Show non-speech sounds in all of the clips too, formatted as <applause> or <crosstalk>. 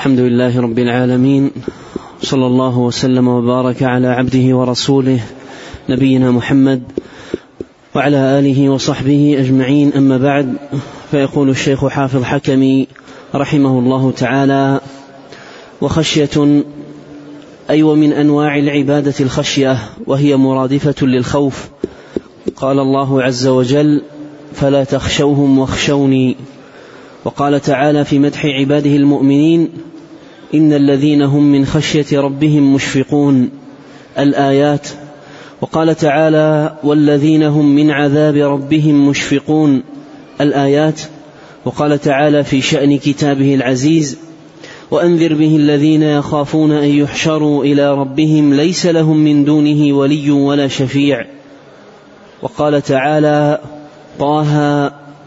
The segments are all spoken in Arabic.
الحمد لله رب العالمين صلى الله وسلم وبارك على عبده ورسوله نبينا محمد وعلى آله وصحبه أجمعين. أما بعد فيقول الشيخ حافظ حكمي رحمه الله تعالى وخشية أي ومن أنواع العبادة الخشية وهي مرادفة للخوف. قال الله عز وجل فلا تخشوهم واخشوني. وقال تعالى في مدح عباده المؤمنين ان الذين هم من خشيه ربهم مشفقون. الايات وقال تعالى والذين هم من عذاب ربهم مشفقون. الايات وقال تعالى في شان كتابه العزيز وانذر به الذين يخافون ان يحشروا إلى ربهم ليس لهم من دونه ولي ولا شفيع. وقال تعالى طه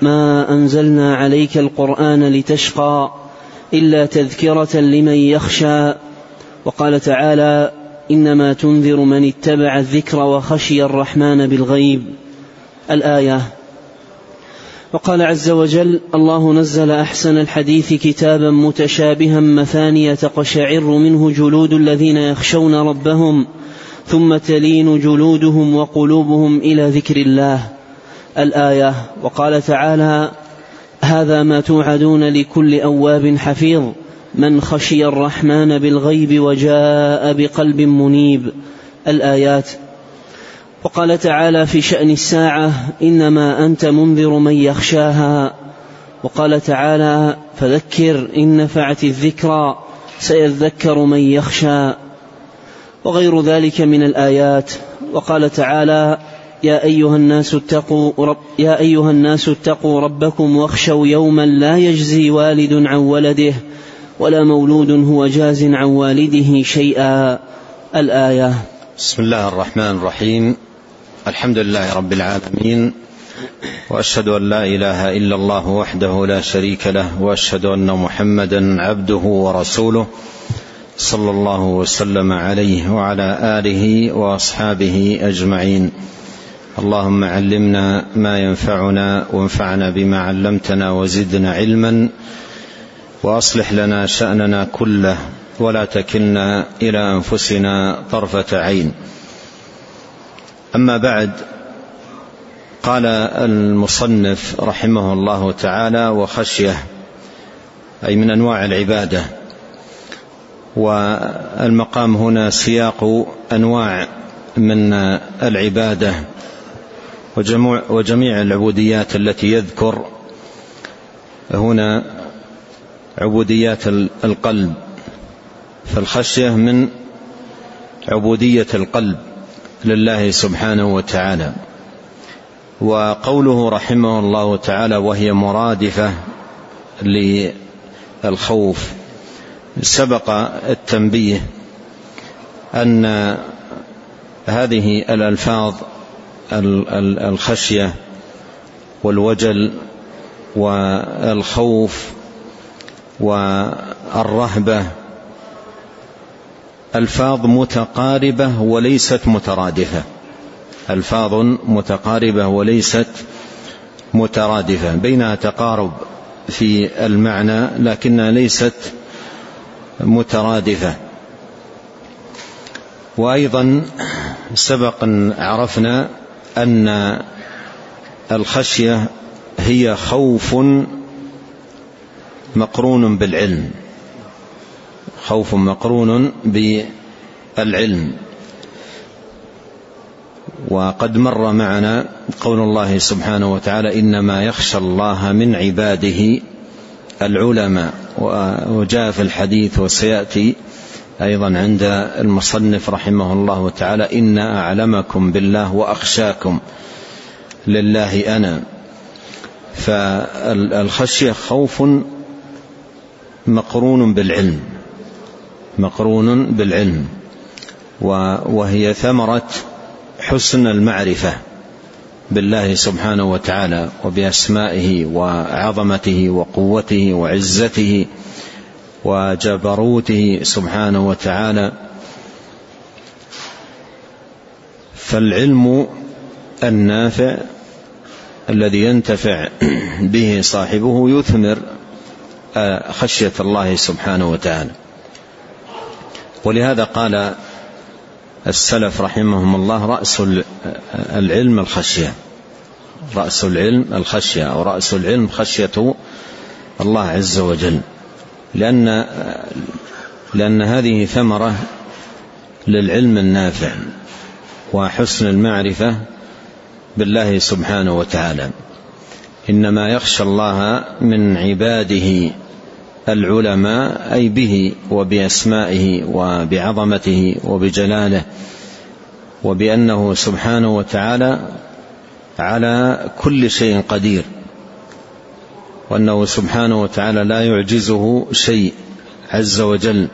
ما انزلنا عليك القران لتشقى. إلا تذكرة لمن يخشى. وقال تعالى إنما تنذر من اتبع الذكر وخشي الرحمن بالغيب. الآية. وقال عز وجل الله نزل أحسن الحديث كتابا متشابها مثانية تقشعر منه جلود الذين يخشون ربهم ثم تلين جلودهم وقلوبهم إلى ذكر الله. الآية. وقال تعالى هذا ما توعدون لكل أواب حفيظ. من خشي الرحمن بالغيب وجاء بقلب منيب. الآيات. وقال تعالى في شأن الساعة إنما أنت منذر من يخشاها. وقال تعالى فذكر إن نفعت الذكرى سيذكر من يخشى. وغير ذلك من الآيات. وقال تعالى يا أيها الناس اتقوا رب يا أيها الناس اتقوا ربكم واخشوا يوما لا يجزي والد عن ولده ولا مولود هو جاز عن والده شيئا. الآية. بسم الله الرحمن الرحيم. الحمد لله رب العالمين. وأشهد أن لا إله إلا الله وحده لا شريك له وأشهد أن محمدا عبده ورسوله صلى الله وسلم عليه وعلى آله وأصحابه أجمعين. اللهم علمنا ما ينفعنا وانفعنا بما علمتنا وزدنا علما وأصلح لنا شأننا كله ولا تكلنا إلى أنفسنا طرفة عين. أما بعد قال المصنف رحمه الله تعالى وخشيه أي من أنواع العبادة. والمقام هنا سياق أنواع من العبادة. وجميع العبوديات التي يذكر هنا عبوديات القلب فالخشية من عبودية القلب لله سبحانه وتعالى. وقوله رحمه الله تعالى وهي مرادفة للخوف سبق التنبيه أن هذه الألفاظ الخشية والوجل والخوف والرهبة. ألفاظ متقاربة وليست مترادفة. ألفاظ متقاربة وليست مترادفة. بينها تقارب في المعنى لكنها ليست مترادفة. وأيضا سبق عرفنا أن الخشية هي خوف مقرون بالعلم. خوف مقرون بالعلم. وقد مر معنا قول الله سبحانه وتعالى إنما يخشى الله من عباده العلماء. وجاء في الحديث وسيأتي أيضا عند المصنف رحمه الله تعالى ان اعلمكم بالله واخشاكم لله أنا. فالخشية خوف مقرون بالعلم مقرون بالعلم وهي ثمرة حسن المعرفة بالله سبحانه وتعالى وبأسمائه وعظمته وقوته وعزته وجبروته سبحانه وتعالى. فالعلم النافع الذي ينتفع به صاحبه يثمر خشية الله سبحانه وتعالى. ولهذا قال السلف رحمهم الله رأس العلم الخشية. رأس العلم الخشية أو رأس العلم خشية الله عز وجل. لأن لأن هذه ثمرة للعلم النافع وحسن المعرفة بالله سبحانه وتعالى. إنما يخشى الله من عباده العلماء أي به وبأسمائه وبعظمته وبجلاله وبأنه سبحانه وتعالى على كل شيء قدير. وأنه سبحانه وتعالى لا يعجزه شيء عز وجل.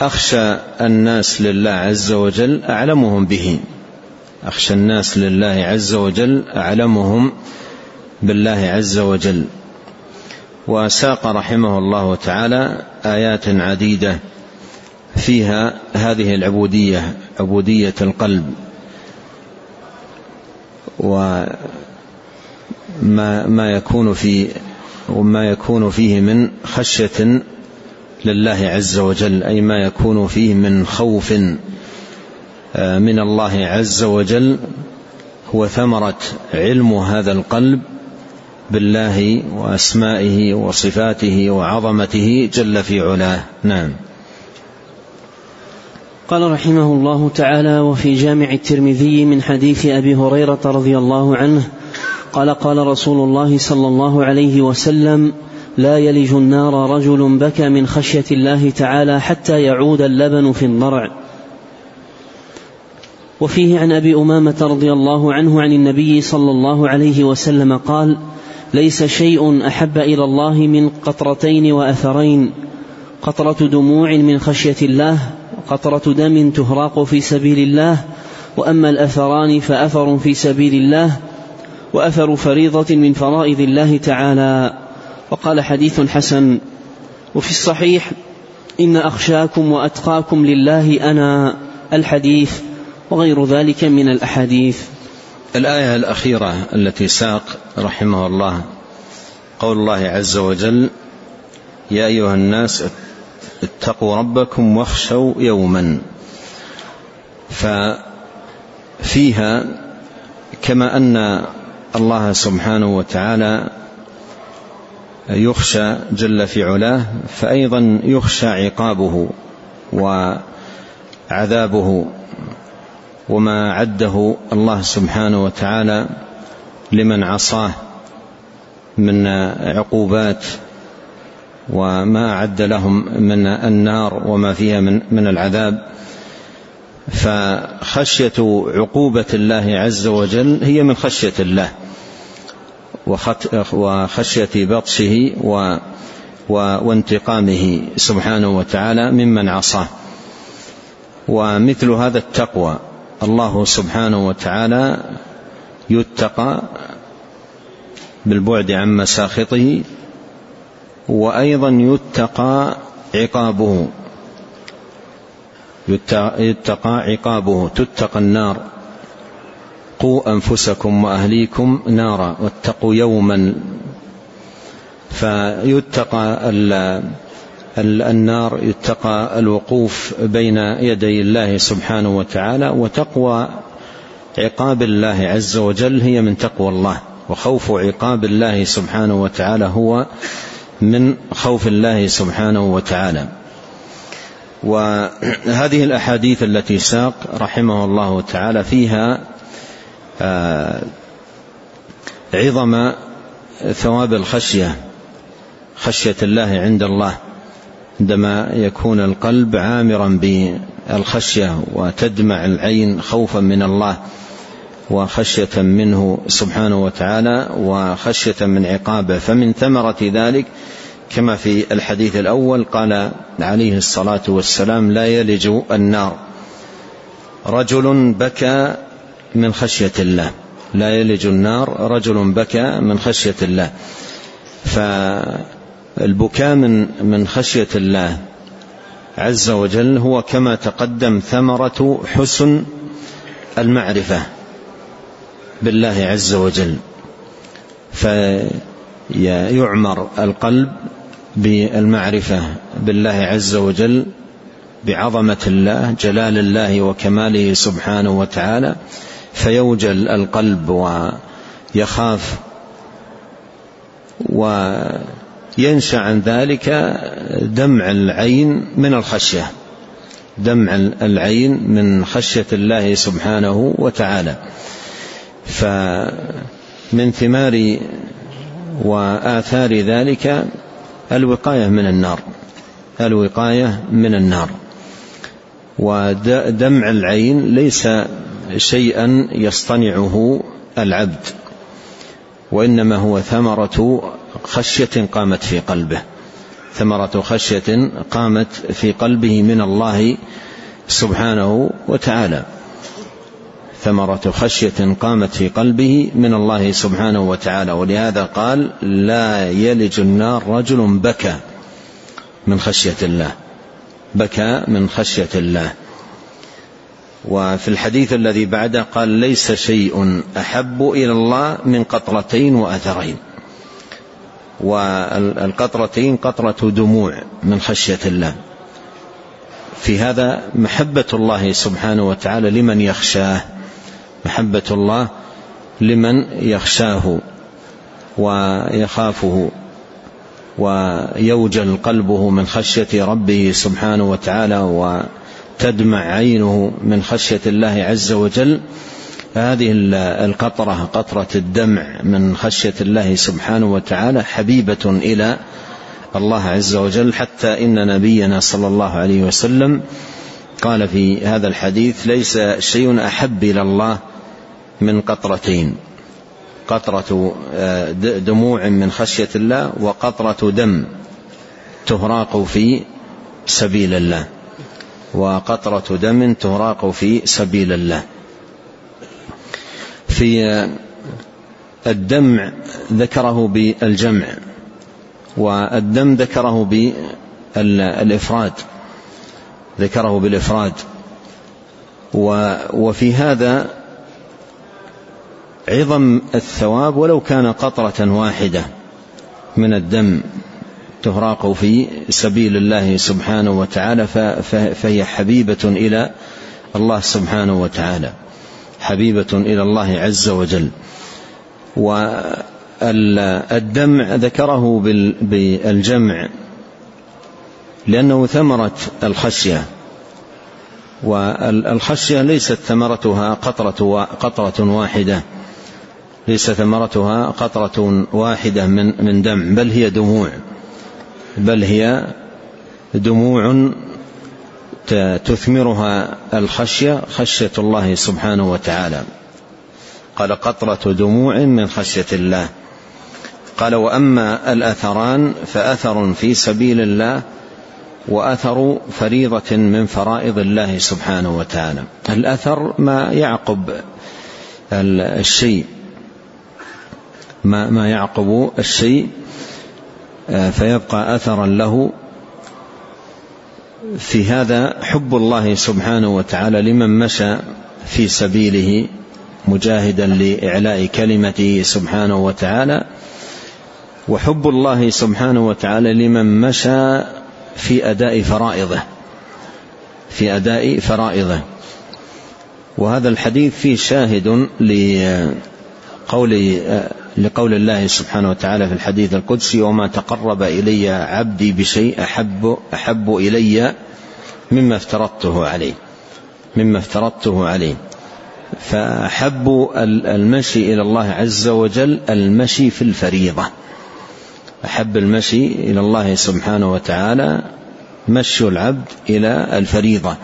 فأخشى الناس لله عز وجل أعلمهم به. أخشى الناس لله عز وجل أعلمهم بالله عز وجل. وساق رحمه الله تعالى آيات عديدة فيها هذه العبودية عبودية القلب. وما ما يكون في وما يكون فيه من خشية لله عز وجل أي ما يكون فيه من خوف آه، من الله عز وجل هو ثمرة علم هذا القلب بالله وأسمائه وصفاته وعظمته جل في علاه. نعم. قال رحمه الله تعالى وفي جامع الترمذي من حديث أبي هريرة رضي الله عنه قال قال رسول الله صلى الله عليه وسلم لا يلج النار رجل بكى من خشية الله تعالى حتى يعود اللبن في الضرع. وفيه عن أبي أمامة رضي الله عنه عن النبي صلى الله عليه وسلم قال ليس شيء أحب إلى الله من قطرتين وأثرين قطرة دموع من خشية الله قطرة دم تهراق في سبيل الله وأما الأثران فأثر في سبيل الله وأثر فريضة من فرائض الله تعالى. وقال حديث حسن وفي الصحيح إن أخشاكم وأتقاكم لله أنا الحديث وغير ذلك من الأحاديث. الآية الأخيرة التي ساق رحمه الله قول الله عز وجل يا أيها الناس اتقوا ربكم واخشوا يوما. ففيها كما أن الله سبحانه وتعالى يخشى جل في علاه فايضا يخشى عقابه وعذابه وما عده الله سبحانه وتعالى لمن عصاه من عقوبات وما أعد لهم من النار وما فيها من, من العذاب. فخشية عقوبة الله عز وجل هي من خشية الله. وخشية بطشه و وانتقامه سبحانه وتعالى ممن عصاه. ومثل هذا التقوى الله سبحانه وتعالى يتقى بالبعد عن مساخطه وأيضا يتقى عقابه. يتقى عقابه تتقى النار. قوا أنفسكم وأهليكم نارا واتقوا يوما فيتقى النار يتقى الوقوف بين يدي الله سبحانه وتعالى وتقوى عقاب الله عز وجل. هي من تقوى الله وخوف عقاب الله سبحانه وتعالى هو من خوف الله سبحانه وتعالى. وهذه الأحاديث التي ساق رحمه الله تعالى فيها عظم ثواب الخشية خشية الله عند الله عندما يكون القلب عامرا بالخشية وتدمع العين خوفا من الله وخشية منه سبحانه وتعالى وخشية من عقابه. فمن ثمرة ذلك كما في الحديث الأول قال عليه الصلاة والسلام لا يلج النار. رجل بكى من خشية الله. لا يلج النار رجل بكى من خشية الله. فالبكاء من من خشية الله عز وجل هو كما تقدم ثمرة حسن المعرفة بالله عز وجل. يعمر القلب بالمعرفة بالله عز وجل بعظمة الله جلال الله وكماله سبحانه وتعالى. فيوجل القلب ويخاف وينشأ عن ذلك دمع العين من الخشية. دمع العين من خشية الله سبحانه وتعالى. فمن ثمار وآثار ذلك الوقاية من النار. الوقاية من النار. ودمع العين ليس شيئا يصطنعه العبد وإنما هو ثمرة خشية قامت في قلبه. ثمرة خشية قامت في قلبه من الله سبحانه وتعالى. ثمرة خشية قامت في قلبه من الله سبحانه وتعالى. ولهذا قال لا يلج النار رجل بكى من خشية الله بكى من خشية الله. وفي الحديث الذي بعده قال ليس شيء أحب إلى الله من قطرتين وأثرين. والقطرتين قطرة دموع من خشية الله. في هذا محبة الله سبحانه وتعالى لمن يخشاه. محبة الله لمن يخشاه ويخافه ويوجل قلبه من خشية ربه سبحانه وتعالى وتدمع عينه من خشية الله عز وجل هذه القطرة قطرة الدمع من خشية الله سبحانه وتعالى حبيبة إلى الله عز وجل حتى إن نبينا صلى الله عليه وسلم قال في هذا الحديث ليس شيء أحب إلى الله من قطرتين قطرة آه، دموع من خشية الله وقطرة دم تهراق في سبيل الله. وقطرة دم تهراق في سبيل الله. في الدمع ذكره بالجمع والدم ذكره بالإفراد ذكره بالإفراد. وفي هذا عظم الثواب ولو كان قطرة واحدة من الدم. تهراق في سبيل الله سبحانه وتعالى فهي حبيبة إلى الله سبحانه وتعالى حبيبة إلى الله عز وجل. والدمع ذكره بالجمع لأنه ثمرة الخشية. والخشية ليست ثمرتها قطرة قطرة واحدة. ليس ثمرتها قطرة واحدة من من دم بل هي دموع. بل هي دموع تثمرها الخشية خشية الله سبحانه وتعالى. قال قطرة دموع من خشية الله. قال وأما الأثران فأثر في سبيل الله وأثر فريضة من فرائض الله سبحانه وتعالى. الأثر ما يعقب الشيء. ما, ما يعقب الشيء فيبقى أثرا له في هذا حب الله سبحانه وتعالى لمن مشى في سبيله مجاهدا لإعلاء كلمته سبحانه وتعالى وحب الله سبحانه وتعالى لمن مشى في أداء فرائضه في أداء فرائضه. وهذا الحديث فيه شاهد لقول لقول الله سبحانه وتعالى في الحديث القدسي وما تقرب إلي عبدي بشيء أحب أحب إلي مما افترضته عليه مما افترضته عليه. فأحب المشي إلى الله عز وجل المشي في الفريضة. أحب المشي إلى الله سبحانه وتعالى مشي العبد إلى الفريضة.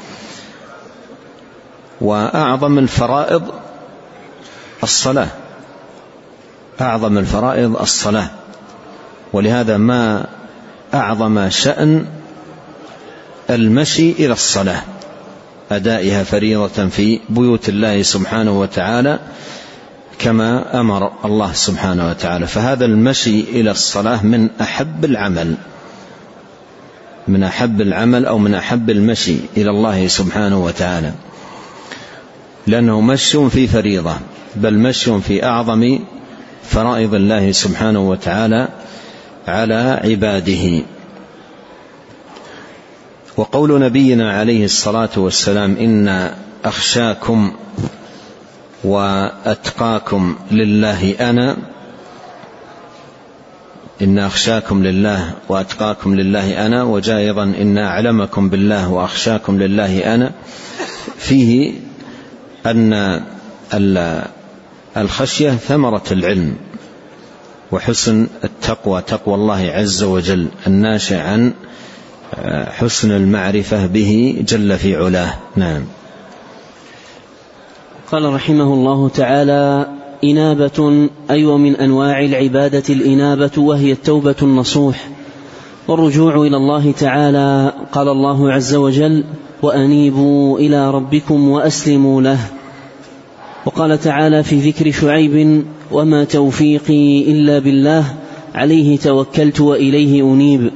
وأعظم الفرائض الصلاة. أعظم الفرائض الصلاة. ولهذا ما أعظم شأن المشي إلى الصلاة أدائها فريضة في بيوت الله سبحانه وتعالى كما أمر الله سبحانه وتعالى. فهذا المشي إلى الصلاة من أحب العمل من أحب العمل أو من أحب المشي إلى الله سبحانه وتعالى. لأنه مشي في فريضة بل مشي في أعظم فرائض الله سبحانه وتعالى على عباده. وقول نبينا عليه الصلاة والسلام إن أخشاكم وأتقاكم لله أنا إن أخشاكم لله وأتقاكم لله أنا وجاء أيضا إن أعلمكم بالله وأخشاكم لله أنا فيه أن الخشية ثمرة العلم وحسن التقوى تقوى الله عز وجل الناشئ عن حسن المعرفة به جل في علاه. نعم. قال رحمه الله تعالى إنابة أي ومن أنواع العبادة الإنابة وهي التوبة النصوح والرجوع إلى الله تعالى. قال الله عز وجل وأنيبوا إلى ربكم وأسلموا له. وقال تعالى في ذكر شعيب وما توفيقي إلا بالله عليه توكلت وإليه أنيب.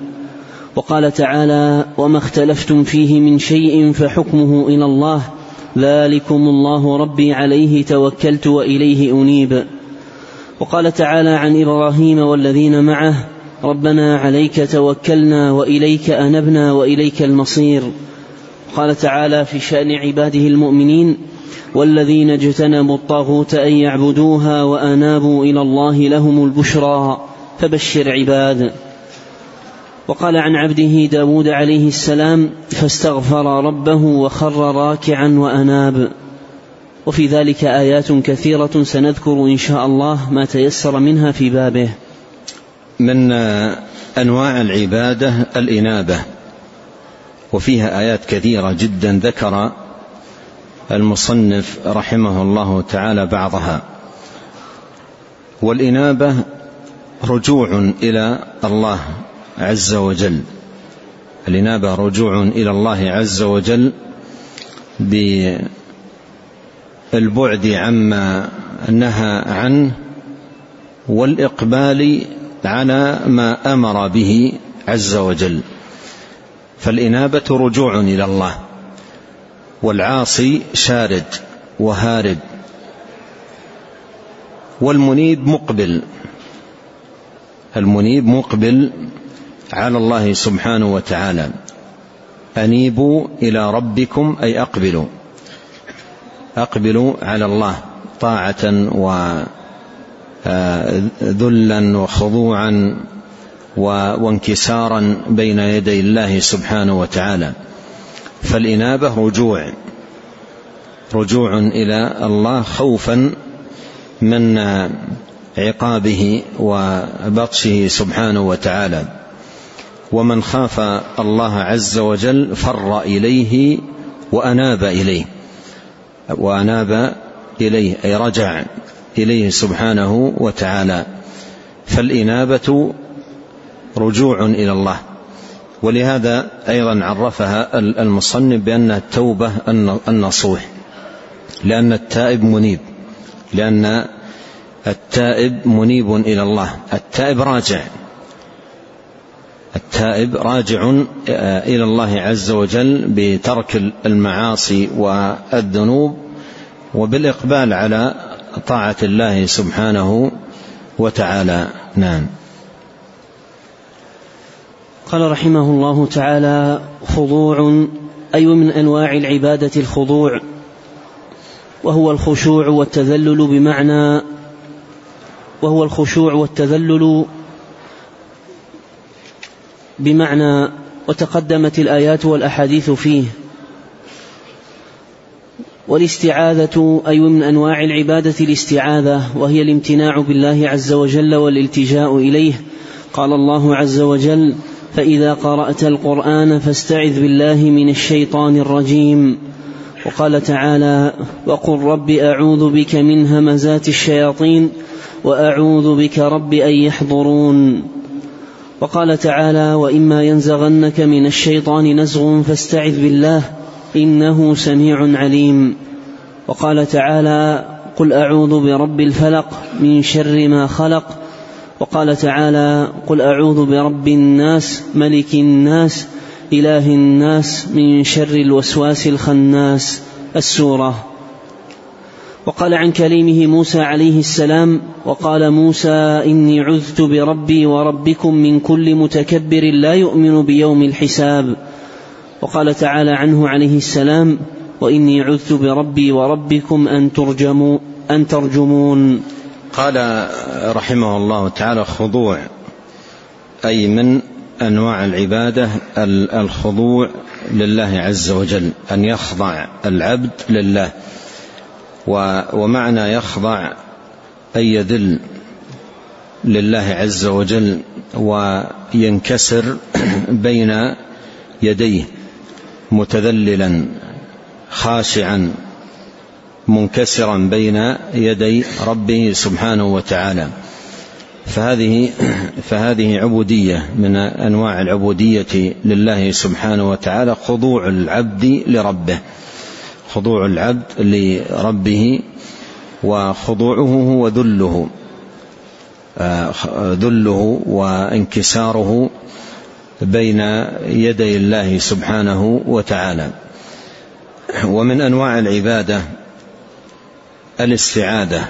وقال تعالى وما اختلفتم فيه من شيء فحكمه إلى الله ذلكم الله ربي عليه توكلت وإليه أنيب. وقال تعالى عن إبراهيم والذين معه ربنا عليك توكلنا وإليك أنبنا وإليك المصير. قال تعالى في شأن عباده المؤمنين والذين اجتنبوا الطاغوت أن يعبدوها وأنابوا إلى الله لهم البشرى فبشر عباد. وقال عن عبده داود عليه السلام فاستغفر ربه وخر راكعا وأناب. وفي ذلك آيات كثيرة سنذكر إن شاء الله ما تيسر منها في بابه. من أنواع العبادة الإنابة وفيها آيات كثيرة جدا ذكر المصنف رحمه الله تعالى بعضها. والإنابة رجوع إلى الله عز وجل. الإنابة رجوع إلى الله عز وجل بالبعد عما نهى عنه والإقبال على ما أمر به عز وجل. فالإنابة رجوع إلى الله. والعاصي شارد وهارب والمنيب مقبل. المنيب مقبل على الله سبحانه وتعالى. أنيبوا إلى ربكم أي أقبلوا. أقبلوا على الله طاعة وذلا وخضوعا وانكسارا بين يدي الله سبحانه وتعالى. فالإنابة رجوع. رجوع إلى الله خوفا من عقابه وبطشه سبحانه وتعالى. ومن خاف الله عز وجل فر إليه وأناب إليه. وأناب إليه أي رجع إليه سبحانه وتعالى. فالإنابة رجوع إلى الله. ولهذا أيضا عرفها المصنف بانها التوبة النصوح لأن التائب منيب لأن التائب منيب إلى الله التائب راجع التائب راجع آه، إلى الله عز وجل بترك المعاصي والذنوب وبالإقبال على طاعة الله سبحانه وتعالى. نعم. قال رحمه الله تعالى خضوع أي من أنواع العبادة الخضوع وهو الخشوع والتذلل بمعنى وهو الخشوع والتذلل بمعنى وتقدمت الآيات والأحاديث فيه. والاستعاذة أي من أنواع العبادة الاستعاذة وهي الامتناع بالله عز وجل والالتجاء إليه. قال الله عز وجل فإذا قرأت القرآن فاستعذ بالله من الشيطان الرجيم. وقال تعالى وقل رب أعوذ بك من همزات الشياطين وأعوذ بك رب أن يحضرون. وقال تعالى وإما ينزغنك من الشيطان نزغ فاستعذ بالله إنه سميع عليم. وقال تعالى قل أعوذ برب الفلق من شر ما خلق وقال تعالى قل أعوذ برب الناس ملك الناس إله الناس من شر الوسواس الخناس السورة. وقال عن كليمه موسى عليه السلام وقال موسى إني عذت بربي وربكم من كل متكبر لا يؤمن بيوم الحساب. وقال تعالى عنه عليه السلام وإني عذت بربي وربكم أن ترجموا أن ترجمون. قال رحمه الله تعالى خضوع أي من أنواع العبادة الخضوع لله عز وجل أن يخضع العبد لله. ومعنى يخضع أن يذل لله عز وجل وينكسر <clears throat> بين يديه متذللا خاشعا. منكسرا بين يدي ربه سبحانه وتعالى. فهذه فهذه عبودية من أنواع العبودية لله سبحانه وتعالى خضوع العبد لربه. خضوع العبد لربه وخضوعه هو ذله. آه، ذله وانكساره بين يدي الله سبحانه وتعالى. ومن أنواع العبادة الاستعاذة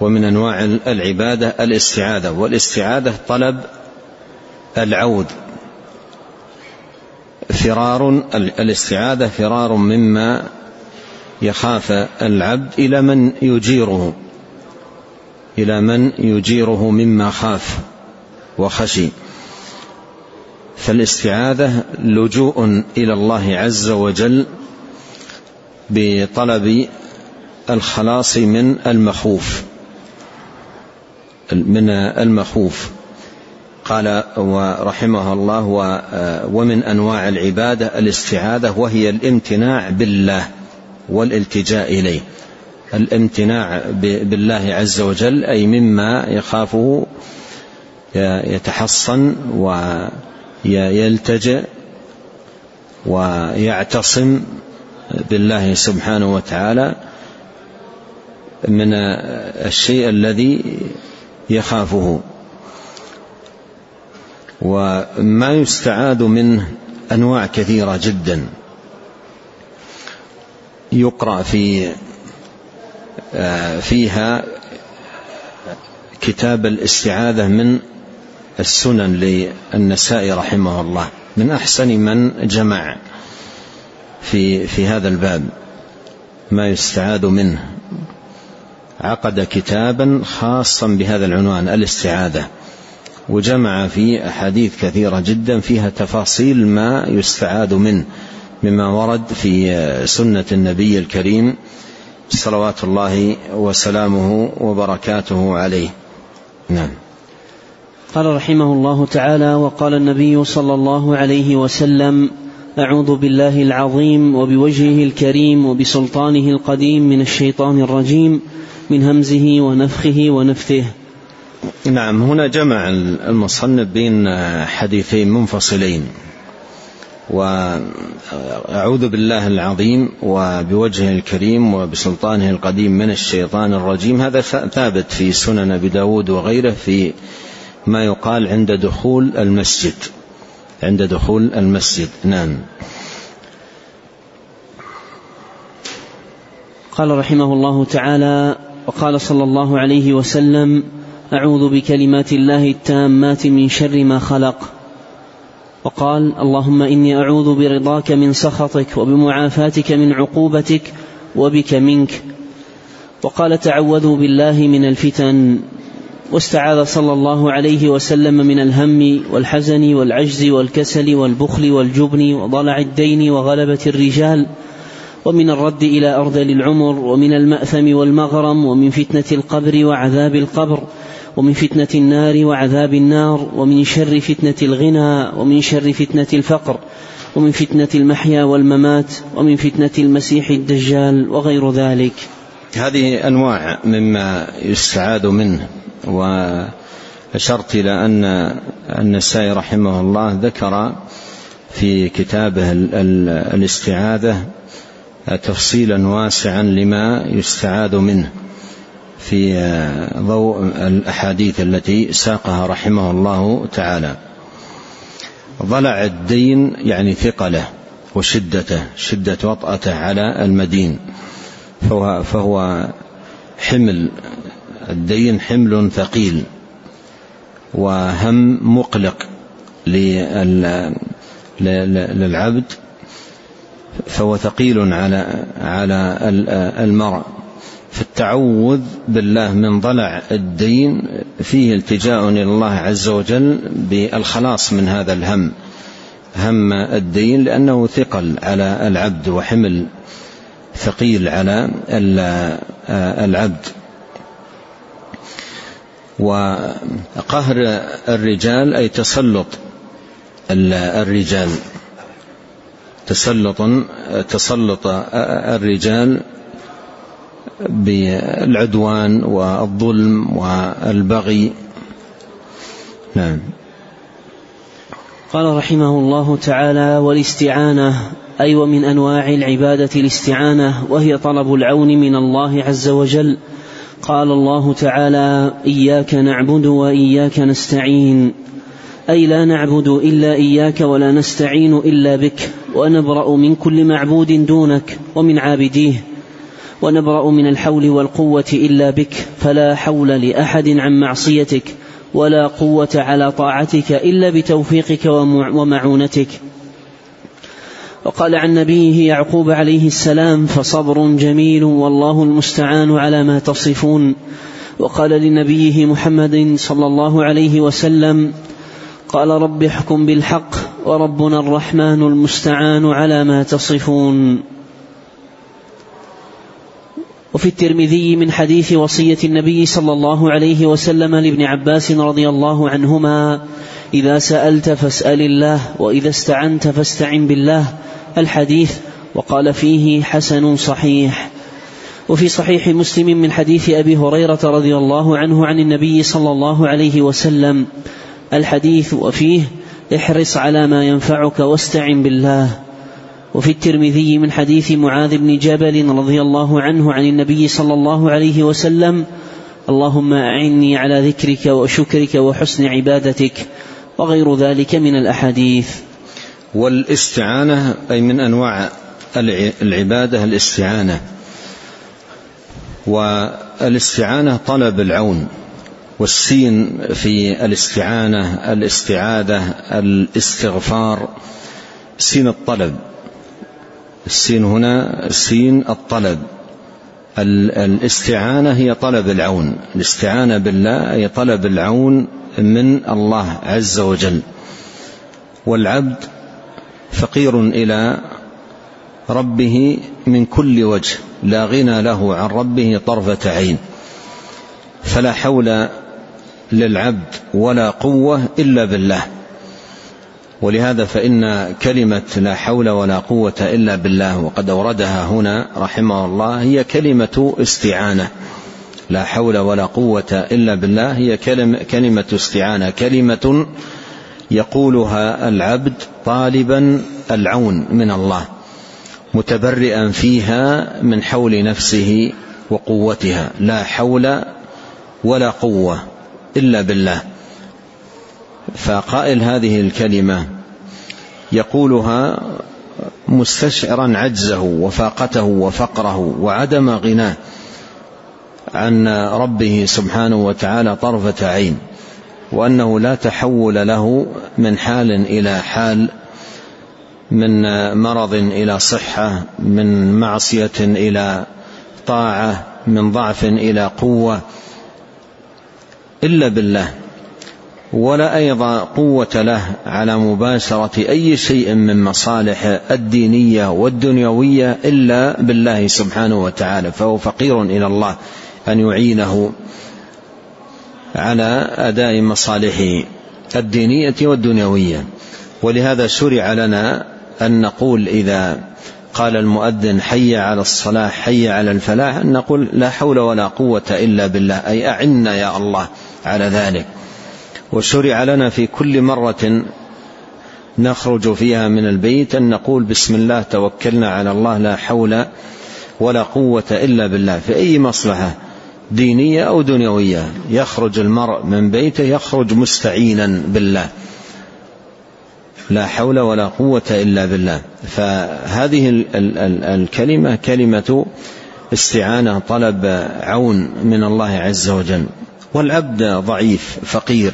ومن أنواع العبادة الاستعاذة والاستعاذة طلب العود. فرار الاستعاذة فرار مما يخاف العبد إلى من يجيره إلى من يجيره مما خاف وخشي. فالاستعاذة لجوء إلى الله عز وجل بطلب الخلاص من المخوف. من المخوف. قال ورحمه الله ومن أنواع العبادة الاستعاذة وهي الامتناع بالله والالتجاء إليه. الامتناع بالله عز وجل أي مما يخافه يتحصن ويلتجئ ويعتصم بالله سبحانه وتعالى. من الشيء الذي يخافه. وما يستعاذ منه أنواع كثيرة جدا. يقرأ في آه، فيها كتاب الاستعاذة من السنن للنسائي رحمه الله. من أحسن من جمع في في هذا الباب ما يستعاذ منه. عقد كتابا خاصا بهذا العنوان الاستعاذة. وجمع في أحاديث كثيرة جدا فيها تفاصيل ما يستعاذ منه مما ورد في سنة النبي الكريم صلوات الله وسلامه وبركاته عليه. نعم. قال رحمه الله تعالى وقال النبي صلى الله عليه وسلم أعوذ بالله العظيم وبوجهه الكريم وبسلطانه القديم من الشيطان الرجيم. من همزه ونفخه ونفثه. نعم هنا جمع المصنف بين حديثين منفصلين. وأعوذ بالله العظيم وبوجهه الكريم وبسلطانه القديم من الشيطان الرجيم. هذا ثابت في سنن أبي داود وغيره في ما يقال عند دخول المسجد. عند دخول المسجد نعم. قال رحمه الله تعالى وقال صلى الله عليه وسلم أعوذ بكلمات الله التامات من شر ما خلق. وقال اللهم إني أعوذ برضاك من سخطك وبمعافاتك من عقوبتك وبك منك. وقال تعوذوا بالله من الفتن. واستعاذ صلى الله عليه وسلم من الهم والحزن والعجز والكسل والبخل والجبن وضلع الدين وغلبة الرجال ومن الرد إلى أرذل العمر ومن المأثم والمغرم ومن فتنة القبر وعذاب القبر ومن فتنة النار وعذاب النار ومن شر فتنة الغنى ومن شر فتنة الفقر ومن فتنة المحيا والممات ومن فتنة المسيح الدجال وغير ذلك. هذه أنواع مما يستعاذ منه وأشرت إلى أن النسائي رحمه الله ذكر في كتابه الاستعاذة تفصيلا واسعا لما يستعاذ منه في ضوء الأحاديث التي ساقها رحمه الله تعالى. ضلع الدين يعني ثقله وشدته شدة وطأته على المدين. فهو, فهو حمل الدين حمل ثقيل وهم مقلق للعبد فهو ثقيل على على المرء. فالتعوذ بالله من ضلع الدين فيه التجاء إلى الله عز وجل بالخلاص من هذا الهم هم الدين لأنه ثقل على العبد وحمل ثقيل على العبد. وقهر الرجال أي تسلط الرجال. تسلط تسلط الرجال بالعدوان والظلم والبغي. نعم. قال رحمه الله تعالى والاستعانة أي ومن أنواع العبادة الاستعانة وهي طلب العون من الله عز وجل. قال الله تعالى إياك نعبد وإياك نستعين. أي لا نعبد إلا إياك ولا نستعين إلا بك ونبرأ من كل معبود دونك ومن عابديه ونبرأ من الحول والقوة إلا بك فلا حول لأحد عن معصيتك ولا قوة على طاعتك إلا بتوفيقك ومعونتك. وقال عن نبيه يعقوب عليه السلام فصبر جميل والله المستعان على ما تصفون. وقال لنبيه محمد صلى الله عليه وسلم قال رب احكم بالحق وربنا الرحمن المستعان على ما تصفون. وفي الترمذي من حديث وصية النبي صلى الله عليه وسلم لابن عباس رضي الله عنهما إذا سألت فاسأل الله وإذا استعنت فاستعن بالله الحديث وقال فيه حسن صحيح. وفي صحيح مسلم من حديث أبي هريرة رضي الله عنه عن النبي صلى الله عليه وسلم الحديث وفيه احرص على ما ينفعك واستعن بالله. وفي الترمذي من حديث معاذ بن جبل رضي الله عنه عن النبي صلى الله عليه وسلم اللهم أعني على ذكرك وشكرك وحسن عبادتك وغير ذلك من الأحاديث. والإستعانة أي من أنواع العبادة الاستعانة. والإستعانة طلب العون. والسين في الاستعانة الاستعاذة الاستغفار سين الطلب. السين هنا سين الطلب. الاستعانة هي طلب العون. الاستعانة بالله هي طلب العون من الله عز وجل. والعبد فقير إلى ربه من كل وجه. لا غنى له عن ربه طرفة عين. فلا حول للعبد ولا قوة إلا بالله. ولهذا فإن كلمة لا حول ولا قوة إلا بالله وقد أوردها هنا رحمه الله هي كلمة استعانة. لا حول ولا قوة إلا بالله هي كلمة استعانة كلمة يقولها العبد طالبا العون من الله متبرئا فيها من حول نفسه وقوتها. لا حول ولا قوة. إلا بالله. فقائل هذه الكلمة يقولها مستشعرا عجزه وفاقته وفقره وعدم غناه عن ربه سبحانه وتعالى طرفة عين وأنه لا تحول له من حال إلى حال من مرض إلى صحة من معصية إلى طاعة من ضعف إلى قوة. إلا بالله ولا أيضا قوة له على مباشرة أي شيء من مصالح الدينية والدنيوية إلا بالله سبحانه وتعالى فهو فقير إلى الله أن يعينه على أداء مصالحه الدينية والدنيوية. ولهذا شرع لنا أن نقول إذا قال المؤذن حي على الصلاة حي على الفلاح أن نقول لا حول ولا قوة إلا بالله أي أعنا يا الله. على ذلك. وشرع لنا في كل مرة نخرج فيها من البيت أن نقول بسم الله توكلنا على الله لا حول ولا قوة إلا بالله. في أي مصلحة دينية أو دنيوية يخرج المرء من بيته يخرج مستعينا بالله. لا حول ولا قوة إلا بالله. فهذه الكلمة كلمة استعانة طلب عون من الله عز وجل. والعبد ضعيف فقير.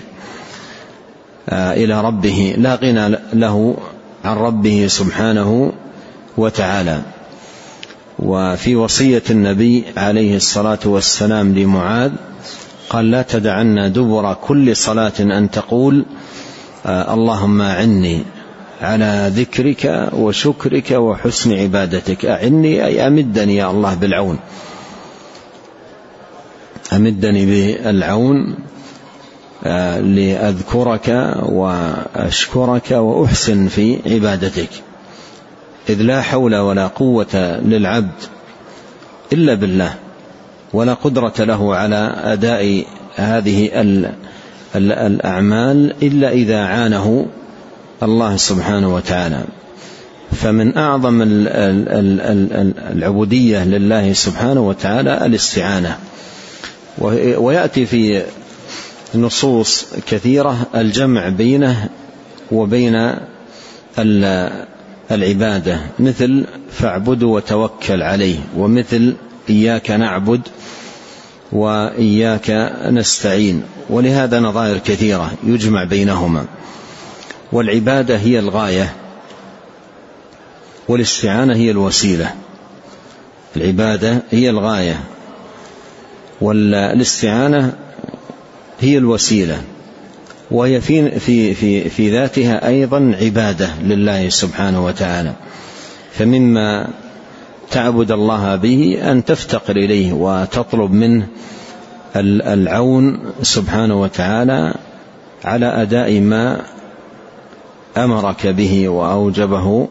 آه، إلى ربه. لا غنى له عن ربه سبحانه وتعالى. وفي وصية النبي عليه الصلاة والسلام لمعاذ قال لا تدعن دبر كل صلاة أن تقول آه، اللهم أعني على ذكرك وشكرك وحسن عبادتك. أعني أي أمدني يا الله بالعون. أمدني بالعون آه، لأذكرك وأشكرك وأحسن في عبادتك. إذ لا حول ولا قوة للعبد إلا بالله ولا قدرة له على أداء هذه الأعمال إلا إذا عانه الله سبحانه وتعالى. فمن أعظم العبودية لله سبحانه وتعالى الاستعانة. ويأتي في نصوص كثيرة الجمع بينه وبين العبادة. مثل فاعبد وتوكل عليه ومثل إياك نعبد وإياك نستعين. ولهذا نظائر كثيرة يجمع بينهما. والعبادة هي الغاية والاستعانة هي الوسيلة. العبادة هي الغاية. والاستعانة هي الوسيلة وهي في في في في ذاتها أيضا عبادة لله سبحانه وتعالى. فمما تعبد الله به أن تفتقر إليه وتطلب منه العون سبحانه وتعالى على أداء ما أمرك به وأوجبه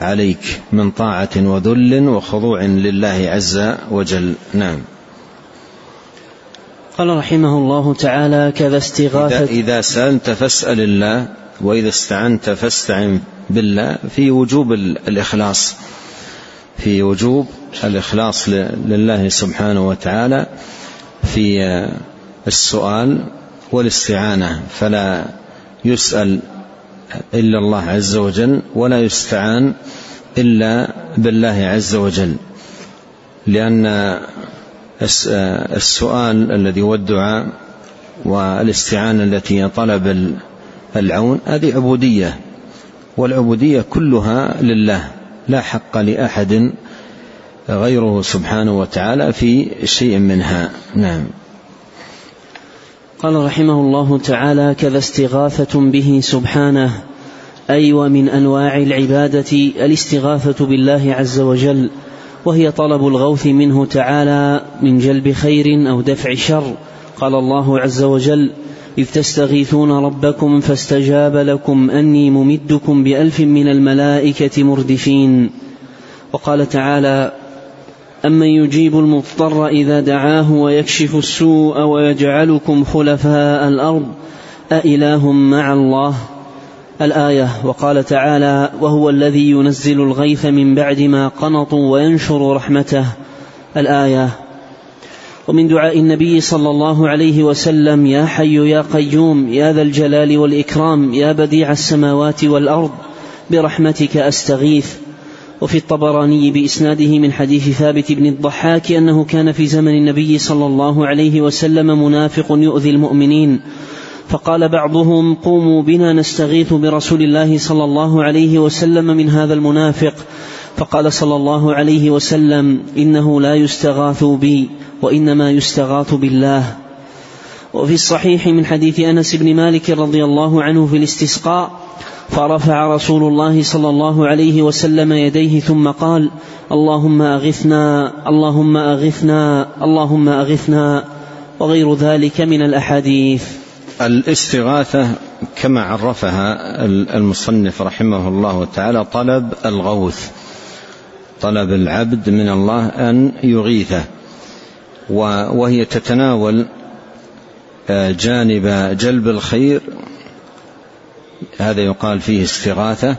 عليك من طاعة وذل وخضوع لله عز وجل. نعم. قال رحمه الله تعالى كذا استغاثة إذا, إذا سألت فاسأل الله وإذا استعنت فاستعن بالله. في وجوب الإخلاص. في وجوب الإخلاص لله سبحانه وتعالى في السؤال والاستعانة. فلا يسأل إلا الله عز وجل ولا يستعان إلا بالله عز وجل. لأن السؤال الذي هو الدعاء والاستعانة التي طلب العون هذه عبودية والعبودية كلها لله لا حق لأحد غيره سبحانه وتعالى في شيء منها. نعم. قال رحمه الله تعالى كذا استغاثة به سبحانه أي ومن أنواع العبادة الاستغاثة بالله عز وجل وهي طلب الغوث منه تعالى من جلب خير أو دفع شر. قال الله عز وجل إذ تستغيثون ربكم فاستجاب لكم أني ممدكم بألف من الملائكة مردفين. وقال تعالى أمن يجيب المضطر إذا دعاه ويكشف السوء ويجعلكم خلفاء الأرض؟ أإله مع الله؟ الآية وقال تعالى وهو الذي ينزل الغيث من بعد ما قنطوا وينشر رحمته. الآية ومن دعاء النبي صلى الله عليه وسلم يا حي يا قيوم يا ذا الجلال والإكرام يا بديع السماوات والأرض برحمتك أستغيث. وفي الطبراني بإسناده من حديث ثابت بن الضحاك أنه كان في زمن النبي صلى الله عليه وسلم منافق يؤذي المؤمنين. فقال بعضهم قوموا بنا نستغيث برسول الله صلى الله عليه وسلم من هذا المنافق. فقال صلى الله عليه وسلم إنه لا يستغاث بي وإنما يستغاث بالله. وفي الصحيح من حديث أنس بن مالك رضي الله عنه في الاستسقاء فرفع رسول الله صلى الله عليه وسلم يديه ثم قال اللهم أغثنا اللهم أغثنا اللهم أغثنا. وغير ذلك من الأحاديث. الاستغاثة كما عرفها المصنف رحمه الله تعالى طلب الغوث طلب العبد من الله أن يغيثه. وهي تتناول آه، جانب جلب الخير. هذا يقال فيه استغاثة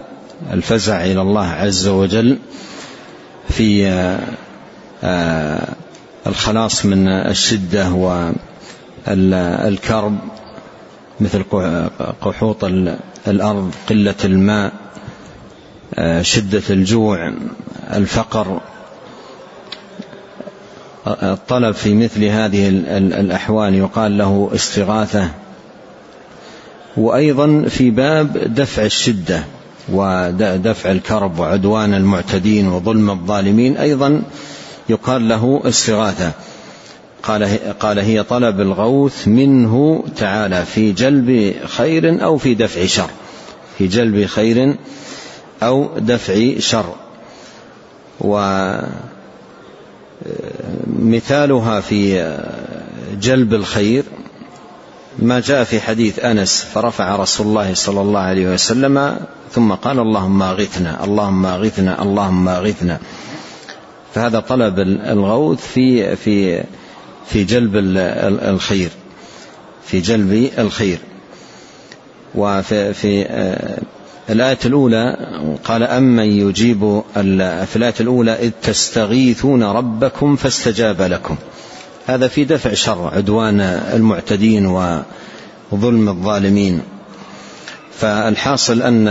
الفزع إلى الله عز وجل في آه، آه، الخلاص من الشدة والكرب مثل قحوط الأرض قلة الماء آه، شدة الجوع الفقر. الطلب في مثل هذه الأحوال يقال له استغاثة. وأيضا في باب دفع الشدة ودفع الكرب وعدوان المعتدين وظلم الظالمين أيضا يقال له استغاثة. قال قال هي طلب الغوث منه تعالى في جلب خير أو في دفع شر. في جلب خير أو دفع شر. ومثالها في جلب الخير ما جاء في حديث أنس فرفع رسول الله صلى الله عليه وسلم ثم قال اللهم اغثنا اللهم اغثنا اللهم اغثنا فهذا طلب الغوث في في في جلب الخير في جلب الخير. وفي في آه، الآية الأولى قال أمن يجيب في الآية الأولى إذ تستغيثون ربكم فاستجاب لكم. هذا في دفع شر عدوان المعتدين وظلم الظالمين. فالحاصل أن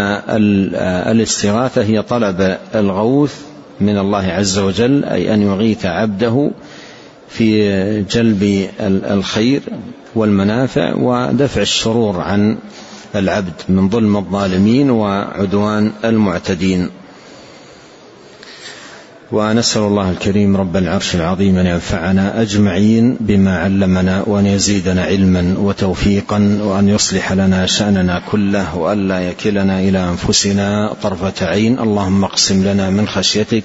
الاستغاثة هي طلب الغوث من الله عز وجل أي أن يغيث عبده في جلب الخير والمنافع ودفع الشرور عن العبد من ظلم الظالمين وعدوان المعتدين. ونسأل الله الكريم رب العرش العظيم أن ينفعنا أجمعين بما علمنا وأن يزيدنا علما وتوفيقا وأن يصلح لنا شأننا كله وألا يكلنا إلى أنفسنا طرفة عين. اللهم اقسم لنا من خشيتك